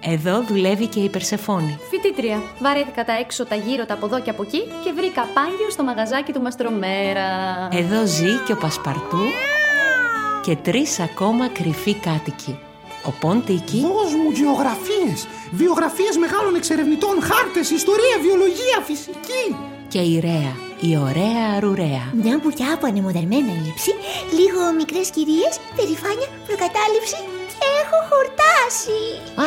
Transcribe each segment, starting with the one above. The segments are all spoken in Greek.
Εδώ δουλεύει και η Περσεφόνη. Φοιτήτρια. Βαρέθηκα τα έξω, τα γύρω, τα από εδώ και από εκεί και βρήκα πάγιο στο μαγαζάκι του Μαστρομέρα. Εδώ ζει και ο Πασπαρτού και τρεις ακόμα κρυφοί κάτοικοι. Ο Ποντίκη, Δώσ' μου γεωγραφίες, βιογραφίες μεγάλων εξερευνητών, χάρτες, ιστορία, βιολογία, φυσική. και η Ρέα, η ωραία αρουρέα. Μια μπουκιά από ανεμοδερμένα ύψη, λίγο μικρές κυρίες, περηφάνεια, προκατάληψη και έχω χορτάσει. Α,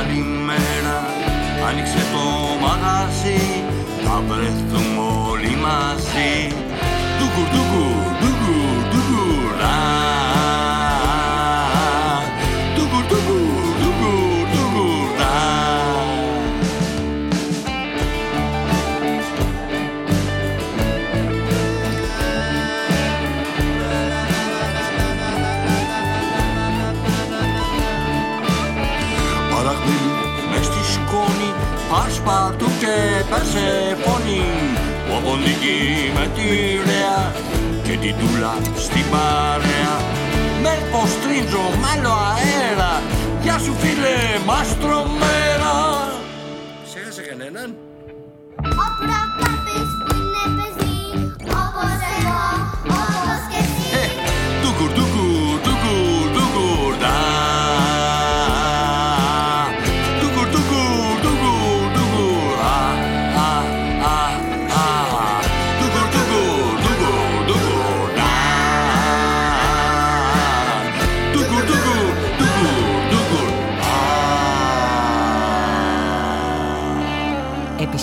Φωνάζει καλημέρα. Άνοιξε το μαγαζί Θα βρεθούμε όλοι μαζί. Ντουκουρ, ντουκουρ, σκόνη Πασπαρτού και Περσεφόνη Ο Ποντίκη με τη Ρέα Και την Τούλα στην παρέα. Μέλπο στρίντζο μάλλο αέρα. Γεια σου φίλε μαστρομέρα Ξέχασε κανέναν; Ο προπάπης που είναι παιδί, όπως εγώ,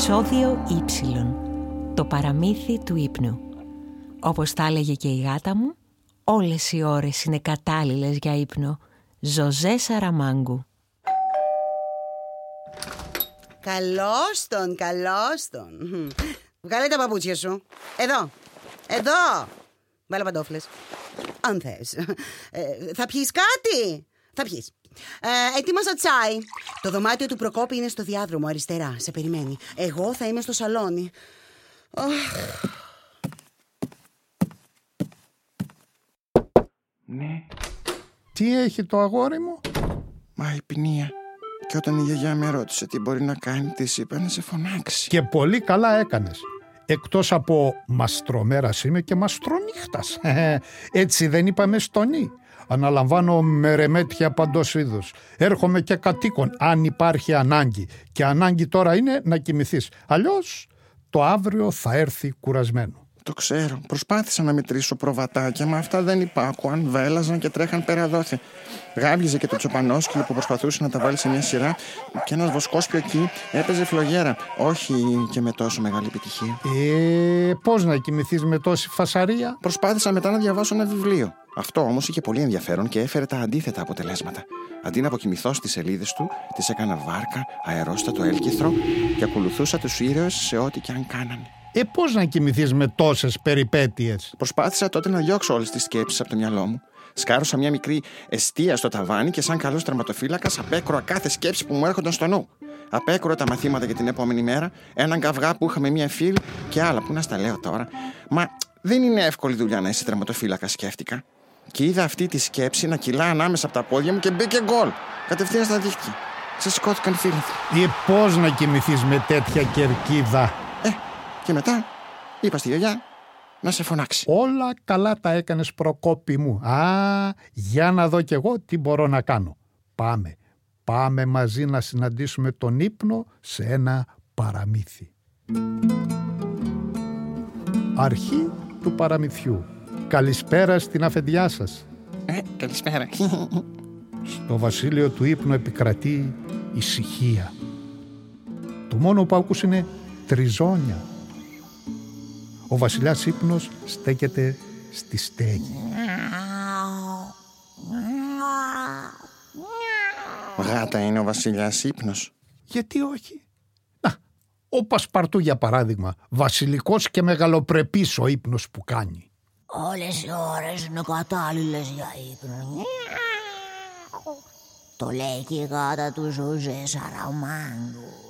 Επισόδιο Υ. Το παραμύθι του ύπνου. Όπως τα έλεγε και η γάτα μου, όλες οι ώρες είναι κατάλληλες για ύπνο. Ζωζέ Σαραμάγκου. Καλώς τον, καλώς τον. Μμμ. Βγάλε τα παπούτσια σου. Εδώ, εδώ. Βάλε παντόφλες. Αν θες. Ε, θα πιείς κάτι; Θα πιείς. Ε, ετοίμασα τσάι. Το δωμάτιο του Προκόπη είναι στο διάδρομο αριστερά. Σε περιμένει. Εγώ θα είμαι στο σαλόνι. Αχ, Ναι, Τι έχει το αγόρι μου; μα η ποινία. Και όταν η γιαγιά με ρώτησε τι μπορεί να κάνει, της είπα να σε φωνάξει. Και πολύ καλά έκανες. Εκτός από μαστρομέρας είμαι και μαστρονύχτας. Έτσι δεν είπαμε στον Ι. Αναλαμβάνω μερεμέτια παντός είδους. Έρχομαι και κατοίκον αν υπάρχει ανάγκη. Και ανάγκη τώρα είναι να κοιμηθείς. Αλλιώς το αύριο θα έρθει κουρασμένο. Το ξέρω. Προσπάθησα να μετρήσω προβατάκια, μα αυτά δεν υπάκουαν, βέλαζαν και τρέχαν πέρα δόθε. Γάβγιζε και το τσοπανόσκυλο που προσπαθούσε να τα βάλει σε μια σειρά και ένας βοσκός πιο εκεί έπαιζε φλογέρα. Όχι και με τόσο μεγάλη επιτυχία. Ε, πώς να κοιμηθείς με τόση φασαρία; Προσπάθησα μετά να διαβάσω ένα βιβλίο. Αυτό όμως είχε πολύ ενδιαφέρον και έφερε τα αντίθετα αποτελέσματα. Αντί να αποκοιμηθώ στις σελίδες του, τις έκανα βάρκα, αερόστατο έλκυθρο και ακολουθούσα τους ήρωες σε ό,τι και αν κάνανε. Ε, πώς να κοιμηθείς με τόσες περιπέτειες; Προσπάθησα τότε να διώξω όλες τις σκέψεις από το μυαλό μου. Σκάρωσα μια μικρή εστία στο ταβάνι και, σαν καλός τερματοφύλακας, απέκρουα κάθε σκέψη που μου έρχονταν στο νου. Απέκρουα τα μαθήματα για την επόμενη μέρα, έναν καυγά που είχαμε μια φίλη και άλλα που να στα λέω τώρα. Μα δεν είναι εύκολη δουλειά να είσαι τερματοφύλακας, σκέφτηκα. Και είδα αυτή τη σκέψη να κυλά ανάμεσα από τα πόδια μου και μπήκε γκολ. Κατευθείαν στα δίχτυα. Ξεσηκώθηκαν οι φίλοι. Ή πώς να κοιμηθείς με τέτοια κερκίδα; Ε, και μετά είπα στη γιαγιά να σε φωνάξει. Όλα καλά τα έκανες προκόπη μου. Α, για να δω κι εγώ τι μπορώ να κάνω. Πάμε, πάμε μαζί να συναντήσουμε τον ύπνο σε ένα παραμύθι. Αρχή του παραμυθιού. Καλησπέρα στην αφεντιά σας. Ε, καλησπέρα. Στο βασίλειο του ύπνου επικρατεί ησυχία. Το μόνο που άκουσες είναι τριζόνια. Ο βασιλιάς ύπνος στέκεται στη στέγη. Γάτα είναι ο βασιλιάς ύπνος. Γιατί όχι; Να, ο Πασπαρτού για παράδειγμα, βασιλικός και μεγαλοπρεπής ο ύπνος που κάνει. Όλες οι ώρες είναι κατάλληλες για ύπνο. Το λέει και η γάτα του Ζωζέ Σαραμάγκου.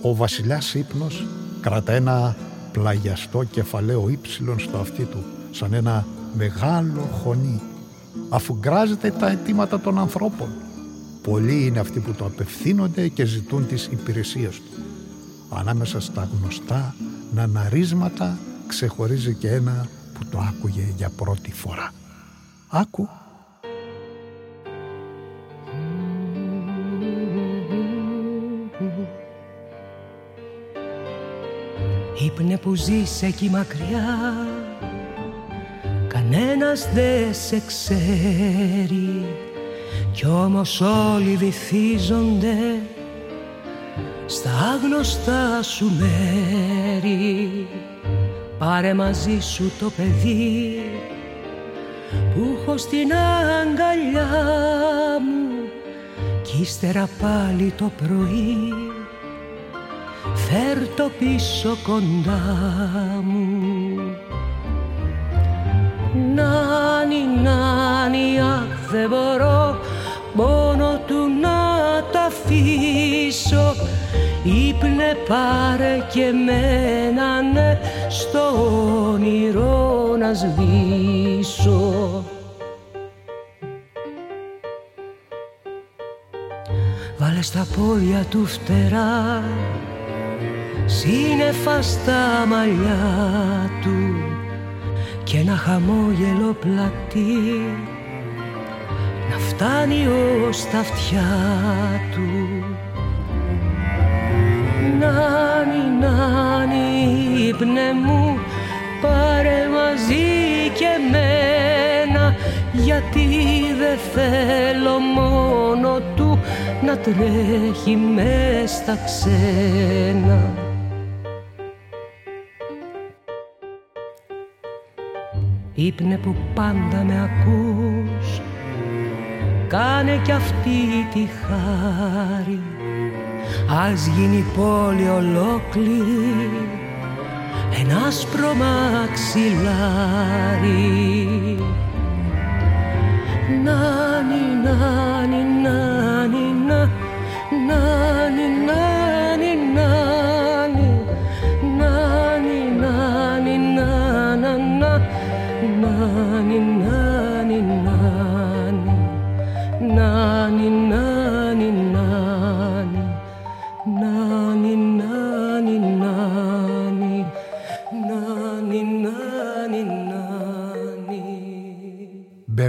Ο βασιλιάς ύπνος κρατά ένα πλαγιαστό κεφαλαίο ύψιλον στο αυτί του, σαν ένα μεγάλο χωνί, αφού γκράζεται τα αιτήματα των ανθρώπων. Πολλοί είναι αυτοί που το απευθύνονται και ζητούν τις υπηρεσίες του. Ανάμεσα στα γνωστά ναναρίσματα ξεχωρίζει και ένα που το άκουγε για πρώτη φορά. Άκου. Ήπνε που ζεις εκεί μακριά. Κανένας δεν σε ξέρει Κι όμως όλοι βυθίζονται Στα άγνωστά σου μέρη. Πάρε μαζί σου το παιδί Που έχω στην αγκαλιά μου Κι ύστερα πάλι το πρωί Φέρ το πίσω κοντά μου. Νάνι, νάνι, αχ δεν μπορώ Μόνο του να τα αφήσω. Ήπνε πάρε και μένα ναι Στο όνειρο να σβήσω. Βάλε στα πόδια του φτερά σύννεφα στα μαλλιά του και ένα χαμόγελο πλατή να φτάνει ως τα αυτιά του. Νάνι, νάνι, ύπνε μου, πάρε μαζί και μένα γιατί δεν θέλω μόνο του να τρέχει μες στα ξένα. Ήπνε που πάντα με ακούς. Κάνε κι αυτή τη χάρη. Ας γίνει πόλη ολόκληρη. Ένα άσπρο μαξιλάρι. Νάνι, νάνι, νάνι, να Νάνι, νάνι,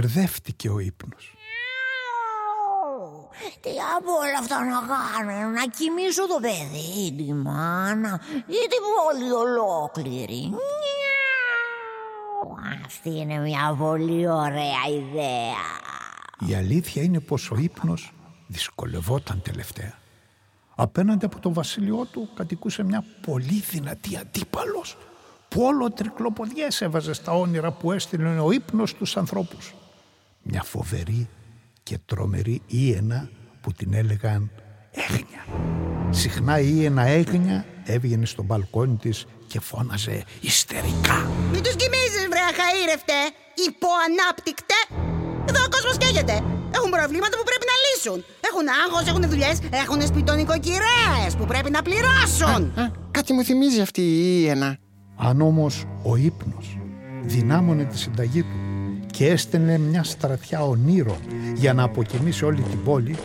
Μπερδεύτηκε ο ύπνος. Τι από όλα αυτά να κάνω, να κοιμήσω το παιδί, τη μάνα ή την πόλη ολόκληρη. Αυτή είναι μια πολύ ωραία ιδέα. Η αλήθεια είναι πως ο ύπνος δυσκολευόταν τελευταία. Απέναντι από το βασίλειό του κατοικούσε μια πολύ δυνατή αντίπαλος που όλο τρικλοποδιές έβαζε στα όνειρα που έστειλε ο ύπνος στους ανθρώπους. Μια φοβερή και τρομερή íενα που την έλεγαν έγνια. Συχνά η íενα έγνια έβγαινε στο μπαλκόνι της και φώναζε ιστερικά. Μην τους κοιμίζεις βρε αχαήρευτε, υποανάπτυκτε. Εδώ ο κόσμος καίγεται. Έχουν προβλήματα που πρέπει να λύσουν. Έχουν άγχος, έχουν δουλειές, έχουν σπιτονικοκυρέες που πρέπει να πληρώσουν. Α, κάτι μου θυμίζει αυτή η Ιένα. Αν όμως ο ύπνος δυνάμωνε τη συνταγή του και έστελνε μια στρατιά ονείρων για να αποκοιμήσει όλη την πόλη,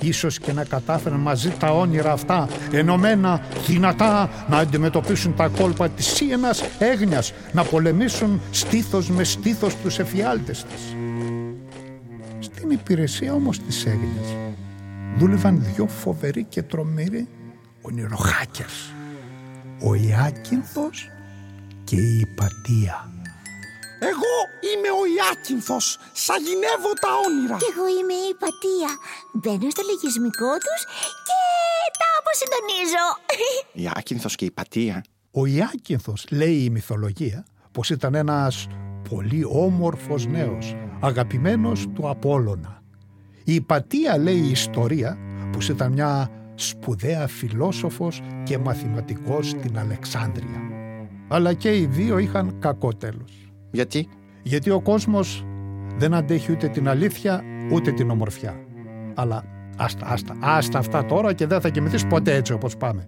ίσως και να κατάφεραν μαζί τα όνειρα αυτά ενωμένα δυνατά να αντιμετωπίσουν τα κόλπα της σύενας έγνοιας να πολεμήσουν στήθος με στήθος τους εφιάλτες της. Στην υπηρεσία όμως της έγνοιας δούλευαν δυο φοβεροί και τρομεροί ονειροχάκερς ο Ιάκυνθος και η Υπατία. Εγώ είμαι ο Ιάκυνθος. Σαγηνεύω τα όνειρα. Κι εγώ είμαι η Πατία. Μπαίνω στο λογισμικό τους και τα αποσυντονίζω. Η Άκυνθος και η Πατία. Ο Ιάκυνθος λέει η μυθολογία πως ήταν ένας πολύ όμορφος νέος, αγαπημένος του Απόλλωνα. Η Υπατία λέει η ιστορία πως ήταν μια σπουδαία φιλόσοφος και μαθηματικός στην Αλεξάνδρεια. Αλλά και οι δύο είχαν κακό τέλος. Γιατί; Γιατί ο κόσμος δεν αντέχει ούτε την αλήθεια ούτε την ομορφιά. Αλλά άστα, άστα, άστα αυτά τώρα και δεν θα κοιμηθείς ποτέ έτσι όπως πάμε.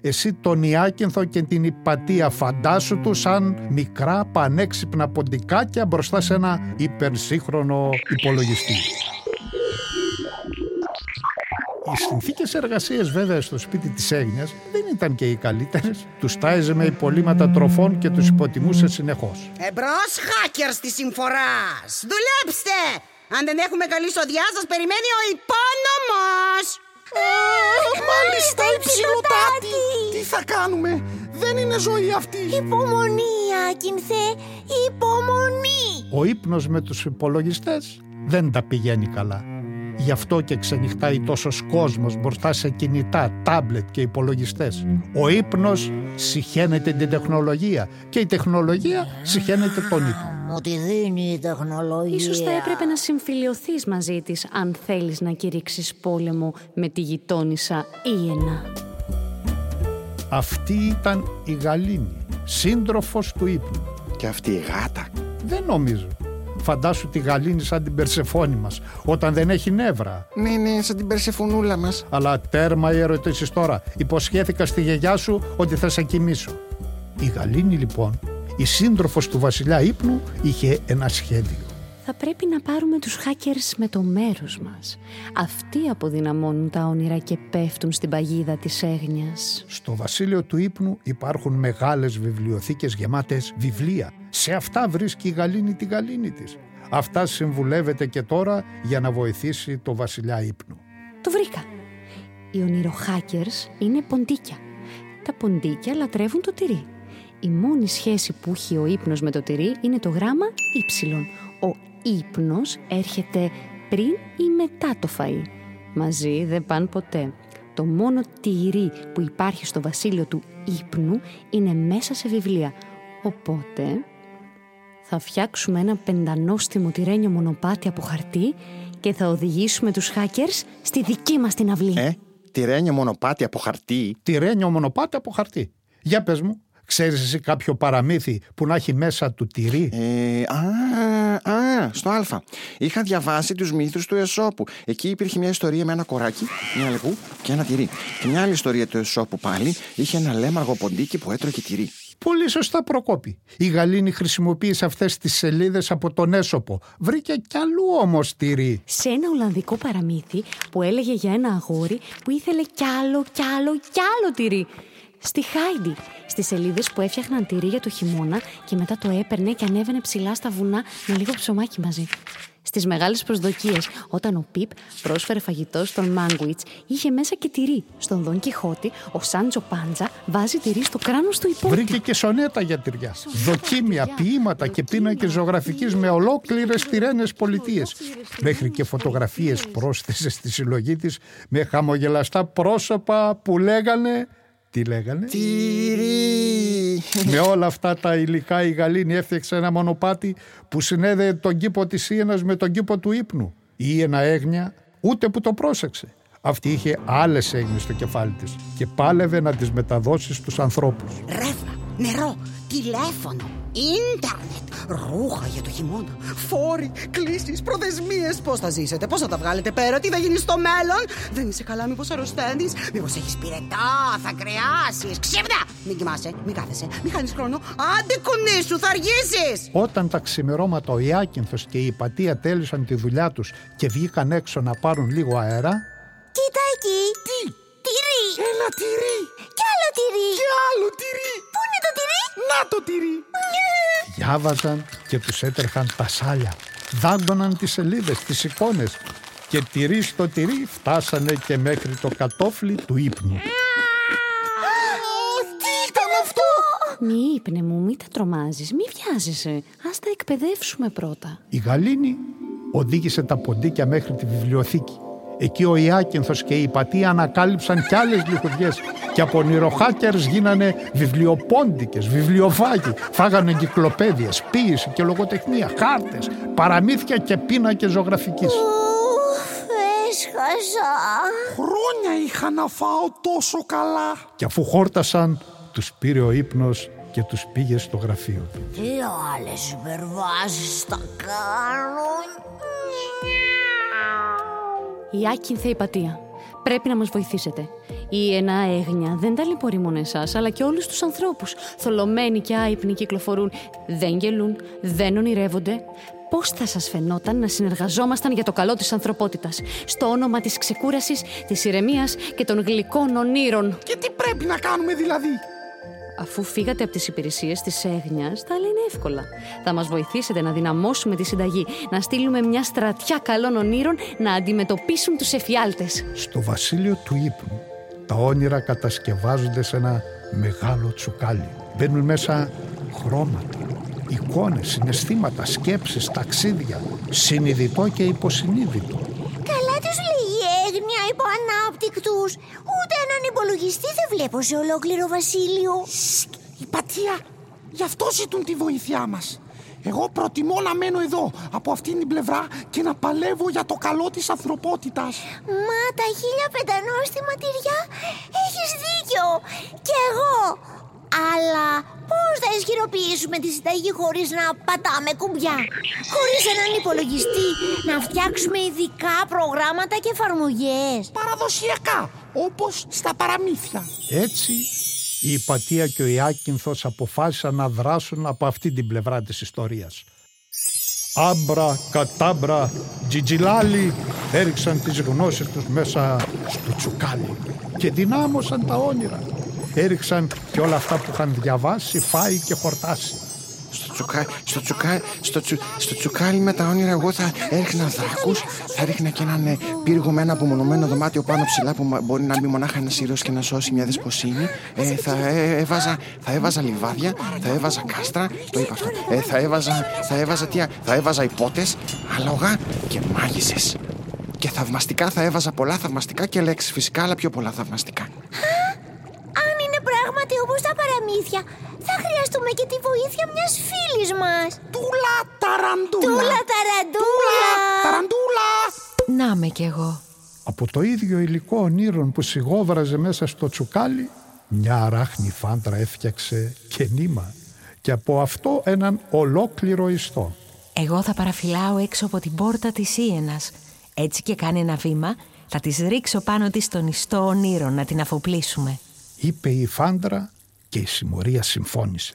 Εσύ τον Ιάκυνθο και την Υπατία φαντάσου τους σαν μικρά πανέξυπνα ποντικάκια μπροστά σε ένα υπερσύγχρονο υπολογιστή. Οι συνθήκες εργασίας, βέβαια, στο σπίτι της Έγνοιας δεν ήταν και οι καλύτερες. Τους τάιζε με υπολείμματα τροφών και τους υποτιμούσε συνεχώς. Εμπρός, hackers τη συμφοράς! Δουλέψτε! Αν δεν έχουμε καλή σοδιά, σας περιμένει ο υπόνομος! Μάλιστα, υψηλοτάτη. Τι θα κάνουμε, δεν είναι ζωή αυτή. Υπομονή, Άκυνθε, υπομονή. Ο ύπνος με τους υπολογιστές δεν τα πηγαίνει καλά. Γι' αυτό και ξενυχτάει τόσος κόσμος μπροστά σε κινητά, τάμπλετ και υπολογιστές. Ο ύπνος συχαίνεται την τεχνολογία και η τεχνολογία συχαίνεται τον ύπνο. Μου τη δίνει η τεχνολογία. Ίσως θα έπρεπε να συμφιλιωθείς μαζί της αν θέλεις να κηρύξεις πόλεμο με τη γειτόνισσα Ιενα. Αυτή ήταν η Γαλήνη, σύντροφος του ύπνου. Και αυτή η γάτα. Δεν νομίζω. Φαντάσου τη Γαλήνη σαν την Περσεφόνη μας, όταν δεν έχει νεύρα. Ναι, ναι, σαν την περσεφωνούλα μας. Αλλά τέρμα οι ερωτήσεις τώρα. Υποσχέθηκα στη γιαγιά σου ότι θα σε κοιμήσω. Η Γαλήνη λοιπόν, η σύντροφος του βασιλιά ύπνου, είχε ένα σχέδιο. Θα πρέπει να πάρουμε τους hackers με το μέρος μας. Αυτοί αποδυναμώνουν τα όνειρα και πέφτουν στην παγίδα της έγνοιας. Στο βασίλειο του ύπνου υπάρχουν μεγάλες βιβλιοθήκες γεμάτες βιβλία. Σε αυτά βρίσκει η Γαλήνη τη γαλήνη της. Αυτά συμβουλεύεται και τώρα για να βοηθήσει το βασιλιά ύπνου. Το βρήκα. Οι ονειροχάκερς είναι ποντίκια. Τα ποντίκια λατρεύουν το τυρί. Η μόνη σχέση που έχει ο ύπνος με το τυρί είναι το γράμμα ύψιλον. Ο ύπνος έρχεται πριν ή μετά το φαΐ. Μαζί δεν πάνε ποτέ. Το μόνο τυρί που υπάρχει στο βασίλειο του ύπνου είναι μέσα σε βιβλία. Οπότε θα φτιάξουμε ένα πεντανόστιμο τυρένιο μονοπάτι από χαρτί και θα οδηγήσουμε τους hackers στη δική μας την αυλή. Ε, τυρένιο μονοπάτι από χαρτί. Τυρένιο μονοπάτι από χαρτί. Για πες μου, ξέρεις εσύ κάποιο παραμύθι που να έχει μέσα του τυρί; Ε, α, α, στο Α. Είχα διαβάσει τους μύθους του Εσώπου. Εκεί υπήρχε μια ιστορία με ένα κοράκι, μια λεγού και ένα τυρί. Και μια άλλη ιστορία του Εσώπου πάλι είχε ένα λέμαργο ποντίκι που έτρωγε τυρί. Πολύ σωστά προκόπη. Η Γαλήνη χρησιμοποίησε αυτές τις σελίδες από τον Έσοπο. Βρήκε κι αλλού όμως τυρί. σε ένα Ολλανδικό παραμύθι που έλεγε για ένα αγόρι που ήθελε κι άλλο, κι άλλο, κι άλλο τυρί. Στη Χάιντι, στις σελίδες που έφτιαχναν τυρί για το χειμώνα και μετά το έπαιρνε και ανέβαινε ψηλά στα βουνά με λίγο ψωμάκι μαζί. Στις μεγάλες προσδοκίες, όταν ο Πιπ πρόσφερε φαγητό στον Μάνγκουιτς, είχε μέσα και τυρί. Στον Δον Κιχώτη, ο Σάντζο Πάντζα βάζει τυρί στο κράνος του υπόγειου. Βρήκε και σονέτα για τυριά. Δοκίμια, ποίηματα και πίνακες ζωγραφικής με ολόκληρες τυρένες πολιτείες. Μέχρι και φωτογραφίες πρόσθεσε στη συλλογή της με χαμογελαστά πρόσωπα που λέγανε... Τι λέγανε; Τυρί! Με όλα αυτά τα υλικά η Γαλήνη έφτιαξε ένα μονοπάτι που συνέδεε τον κήπο της Ίενας με τον κήπο του ύπνου. Η Ίενα έγνοια ούτε που το πρόσεξε. Αυτή είχε άλλες έγνοιες στο κεφάλι της και πάλευε να τις μεταδώσει στους ανθρώπους. Ρεύμα, νερό, τηλέφωνο, ίντερνετ, ρούχα για το χειμώνα, φόροι, κλήσεις, προθεσμίε. Πώς θα ζήσετε, πώς θα τα βγάλετε πέρα, τι θα γίνει στο μέλλον; Δεν είσαι καλά, μήπως αρρωσταίνεις, μήπως έχεις πυρετά, θα κρεάσεις; Ξύπνα! Μην κοιμάσαι, μην κάθεσαι, μην χάνεις χρόνο. Άντε κουνήσου, θα αργήσεις! Όταν τα ξημερώματα ο Ιάκυνθος και η Υπατία τέλειωσαν τη δουλειά τους και βγήκαν έξω να πάρουν λίγο αέρα, Κοίτα εκεί. Τι, Τυρί. ένα τυρί. Κι άλλο τυρί. Και άλλο τυρί. Πού είναι το τυρί; Να το τυρί. Διάβαζαν και τους έτρεχαν τα σάλια. Δάγκωναν τις σελίδες, τις εικόνες και τυρί στο τυρί φτάσανε και μέχρι το κατόφλι του ύπνου. Τι ήταν αυτό; Μη ύπνε μου, μη τα τρομάζεις, μη βιάζεσαι. Ας τα εκπαιδεύσουμε πρώτα. Η Γαλήνη οδήγησε τα ποντίκια μέχρι τη βιβλιοθήκη. Εκεί ο Ιάκυνθος και η Πατία ανακάλυψαν κι άλλες λιχουδιές και από νηροχάκερς γίνανε βιβλιοπόντικες, βιβλιοφάγοι. Φάγανε εγκυκλοπαίδειες, ποίηση και λογοτεχνία, χάρτες, παραμύθια και πίνακες ζωγραφικής. Ουφ, έσχασα. Χρόνια είχα να φάω τόσο καλά. Και αφού χόρτασαν, τους πήρε ο ύπνος και τους πήγε στο γραφείο του. Τι άλλες υπερβάσεις θα κάνουν. Η Άκυνθα Υπατία. Πρέπει να μας βοηθήσετε. Η Ενά Έγνια δεν ταλαιπωρεί μόνο εσάς, αλλά και όλους τους ανθρώπους. Θολωμένοι και άϊπνοι κυκλοφορούν, δεν γελούν, δεν ονειρεύονται. Πώς θα σας φαινόταν να συνεργαζόμασταν για το καλό της ανθρωπότητας, στο όνομα της ξεκούρασης, της ηρεμίας και των γλυκών ονείρων. Και τι πρέπει να κάνουμε δηλαδή; Αφού φύγατε από τις υπηρεσίες της Έγνιας, τα άλλα είναι εύκολα. Θα μας βοηθήσετε να δυναμώσουμε τη συνταγή, να στείλουμε μια στρατιά καλών ονείρων να αντιμετωπίσουν τους εφιάλτες. Στο βασίλειο του ύπνου τα όνειρα κατασκευάζονται σε ένα μεγάλο τσουκάλι. Μπαίνουν μέσα χρώματα, εικόνες, συναισθήματα, σκέψεις, ταξίδια, συνειδητό και υποσυνείδητο. Καλά τους λέει η έγνοια υποανάπτυκτους. Ούτε έναν υπολογιστή δεν βλέπω σε ολόκληρο βασίλειο. Η πατία. Γι' αυτό ζητούν τη βοήθειά μας. Εγώ προτιμώ να μένω εδώ, από αυτήν την πλευρά και να παλεύω για το καλό της ανθρωπότητας. Μα τα χίλια πεντανόστιμα τυριά έχεις δίκιο. Κι εγώ. Αλλά πώς θα ισχυροποιήσουμε τη συνταγή χωρίς να πατάμε κουμπιά; Χωρίς έναν υπολογιστή να φτιάξουμε ειδικά προγράμματα και εφαρμογές. Παραδοσιακά, όπως στα παραμύθια. Έτσι η Υπατία και ο Ιάκυνθος αποφάσισαν να δράσουν από αυτή την πλευρά της ιστορίας. Άμπρα, κατάμπρα, τζιτζιλάλι έριξαν τις γνώσεις τους μέσα στο τσουκάλι και δυνάμωσαν τα όνειρα. Έριξαν και όλα αυτά που είχαν διαβάσει, φάει και χορτάσει. Στο, τσουκά, στο, τσουκά, στο, τσου, στο τσουκάλι με τα όνειρα εγώ θα έριχνα δράκους, θα ρίχνα και έναν ε, πύργο με ένα απομονωμένο δωμάτιο πάνω ψηλά που μα- μπορεί να μπει μονάχα ένας ήρωας και να σώσει μια δεσποσίνη. Ε, θα, ε, έβαζα, θα έβαζα λιβάδια, θα έβαζα κάστρα, το είπα αυτό. Ε, θα έβαζα, θα έβαζα, τι, α- θα έβαζα υπότες, άλογα και μάγισσες. Και θαυμαστικά θα έβαζα πολλά θαυμαστικά και λέξεις φυσικά, αλλά πιο πολλά θαυμαστικά. Αν είναι πράγματι όπως τα παραμύθια, θα χρειαστούμε και τη βοήθεια μιας φίλης μας. Τούλα ταραντούλα. Τούλα ταραντούλα. Ταραντούλα. Να με κι εγώ. Από το ίδιο υλικό ονείρων που σιγόβραζε μέσα στο τσουκάλι, μια αράχνη φάντρα έφτιαξε και νήμα και από αυτό έναν ολόκληρο ιστό. Εγώ θα παραφυλάω έξω από την πόρτα της Ήενας. Έτσι και κάνει ένα βήμα, θα της ρίξω πάνω της τον ιστό ονείρων να την αφοπλίσουμε. Είπε η φάντρα και η συμμορία συμφώνησε.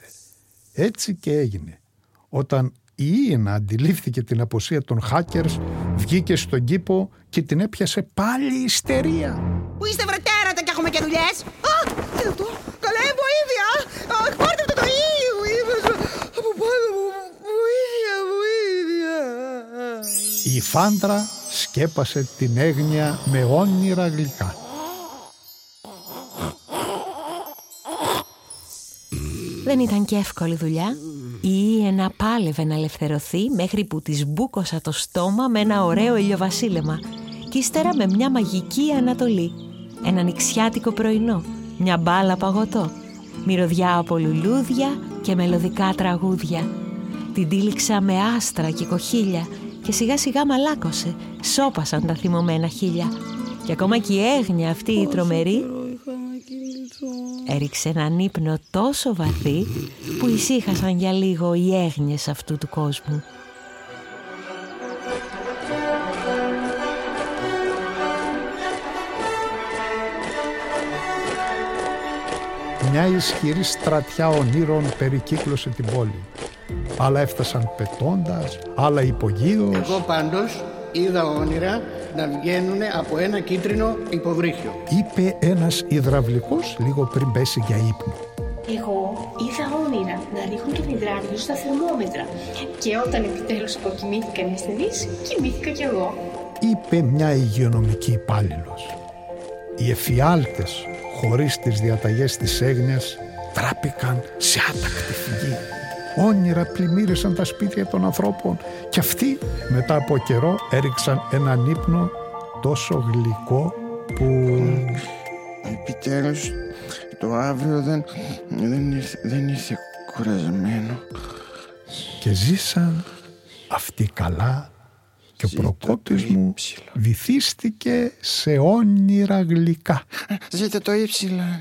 Έτσι και έγινε. Όταν η Ιένα αντιλήφθηκε την αποσία των hackers, βγήκε στον κήπο και την έπιασε πάλι η ιστερία. Πού είστε βρε τέρατα και έχουμε και δουλειές. Α, τι είναι αυτό. Καλέ, βοήθεια. Αχ, πάρτε αυτό το ήλιο. Από πάνω μου. Βοήθεια, βοήθεια. Η φάντρα σκέπασε την έγνοια με όνειρα γλυκά. Δεν ήταν και εύκολη δουλειά. Η Ήενα πάλευε να ελευθερωθεί μέχρι που της μπούκοσα το στόμα με ένα ωραίο ηλιοβασίλεμα και ύστερα με μια μαγική ανατολή. Ένα νηξιάτικο πρωινό, μια μπάλα παγωτό, μυρωδιά από λουλούδια και μελωδικά τραγούδια. Την τύλιξα με άστρα και κοχύλια και σιγά σιγά μαλάκωσε, σώπασαν τα θυμωμένα χείλια. Και ακόμα και η έγνοια αυτή η τρομερή Έριξε έναν ύπνο τόσο βαθύ που ησύχασαν για λίγο οι έγνοιες αυτού του κόσμου. Μια ισχυρή στρατιά ονείρων περικύκλωσε την πόλη. Άλλα έφτασαν πετώντας, άλλα υπογείως. Εγώ πάντως είδα όνειρα να βγαίνουν από ένα κίτρινο υποβρύχιο. Είπε ένας υδραυλικός λίγο πριν πέσει για ύπνο. Εγώ είδα όνειρα να ρίχνουν τον υδράργιο στα θερμόμετρα και όταν επιτέλους αποκοιμήθηκαν οι ασθενείς, κοιμήθηκα κι εγώ. Είπε μια υγειονομική υπάλληλος. Οι εφιάλτες χωρίς τις διαταγές της έγνοιας τράπηκαν σε άτακτη φυγή. Όνειρα πλημμύρισαν τα σπίτια των ανθρώπων και αυτοί μετά από καιρό έριξαν έναν ύπνο τόσο γλυκό που... Επιτέλους το αύριο δεν, δεν, ήρθε, δεν ήρθε κουρασμένο. και ζήσαν αυτοί καλά και ο Προκόπης μου βυθίστηκε σε όνειρα γλυκά. Ζείτε το ύψιλα.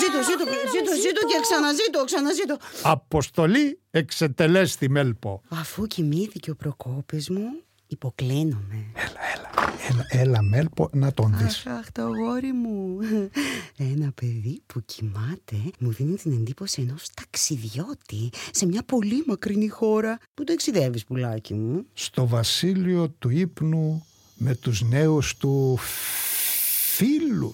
Ζήτω, ζήτω, ζήτω, ζήτω και ξαναζήτω, ξαναζήτω. Αποστολή εξετελέστη Μέλπο. Αφού κοιμήθηκε ο Προκόπης μου, υποκλίνομαι. Έλα, έλα Μέλπο να τον δεις. Αχ, αχ, το αγόρι μου. Ένα παιδί που κοιμάται μου δίνει την εντύπωση ενός ταξιδιώτη σε μια πολύ μακρινή χώρα. Πού ταξιδεύεις πουλάκι μου; Στο βασίλειο του ύπνου με τους νέους του φίλους.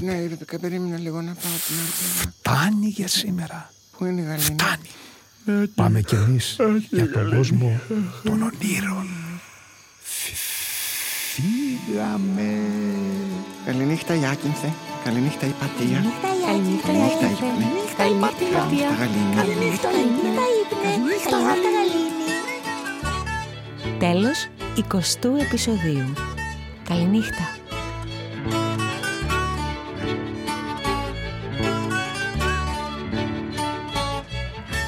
Ναι, η Ρεβίκα περίμενα λίγο να πάω την άλλη. Φτάνει για σήμερα. Πού είναι η Γαλήνη; Φτάνει. Πάμε κι εμείς για τον κόσμο των ονείρων. Φύγαμε. Καληνύχτα η Άκυνθε. Καληνύχτα η Πατία. Καληνύχτα, Καληνύχτα, Ιάκυνθε. ύπνε. Καληνύχτα, Πατία. Γαλήνη. Καληνύχτα, ύπνε. Καληνύχτα, Γαλήνη. Τέλος 20ου επεισοδίου. Καληνύχτα.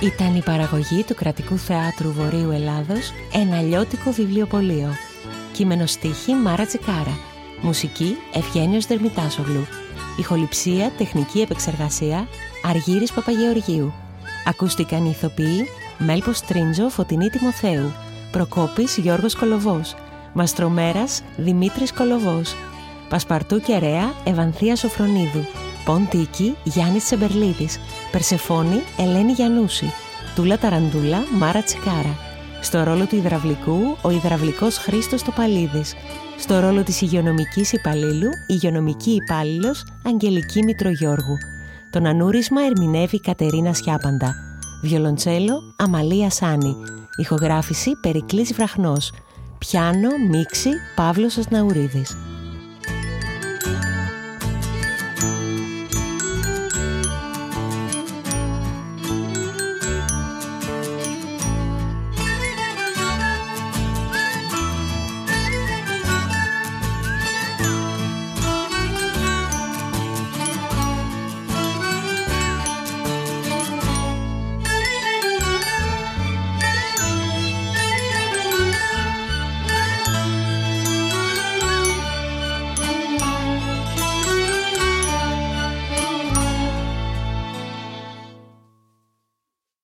Ήταν η παραγωγή του Κρατικού Θεάτρου Βορείου Ελλάδος ένα αλλιώτικο βιβλιοπωλείο. Κείμενο στίχη Μάρα Τσικάρα. Μουσική Ευγένιος Δερμητάσογλου. Ηχοληψία, τεχνική επεξεργασία Αργύρης Παπαγεωργίου. Ακούστηκαν οι ηθοποιοί Μέλπος Τρίντζο Φωτεινή Τιμοθέου. Προκόπης Γιώργος Κολοβός. Μαστρομέρας Δημήτρης Κολοβός. Πασπαρτού Κεραία Ευανθία Σοφρονίδου. Ποντίκη Γιάννης Τσεμπερλίδης. Περσεφόνη Ελένη Γιαννούση. Τούλα Ταραντούλα Μάρα Τσικάρα. Στο ρόλο του υδραυλικού ο υδραυλικός Χρήστος Τοπαλίδης. Στο ρόλο της υγειονομικής υπαλλήλου υγειονομική υπάλληλος Αγγελική Μητρογιώργου. Τον ανούρισμα ερμηνεύει η Κατερίνα Σιάπαντα. Βιολοντσέλο Αμαλία Σάνη. Ηχογράφηση Περικλής Βραχνός. Πιάνο, μίξη, Παύλος Ασναουρίδης.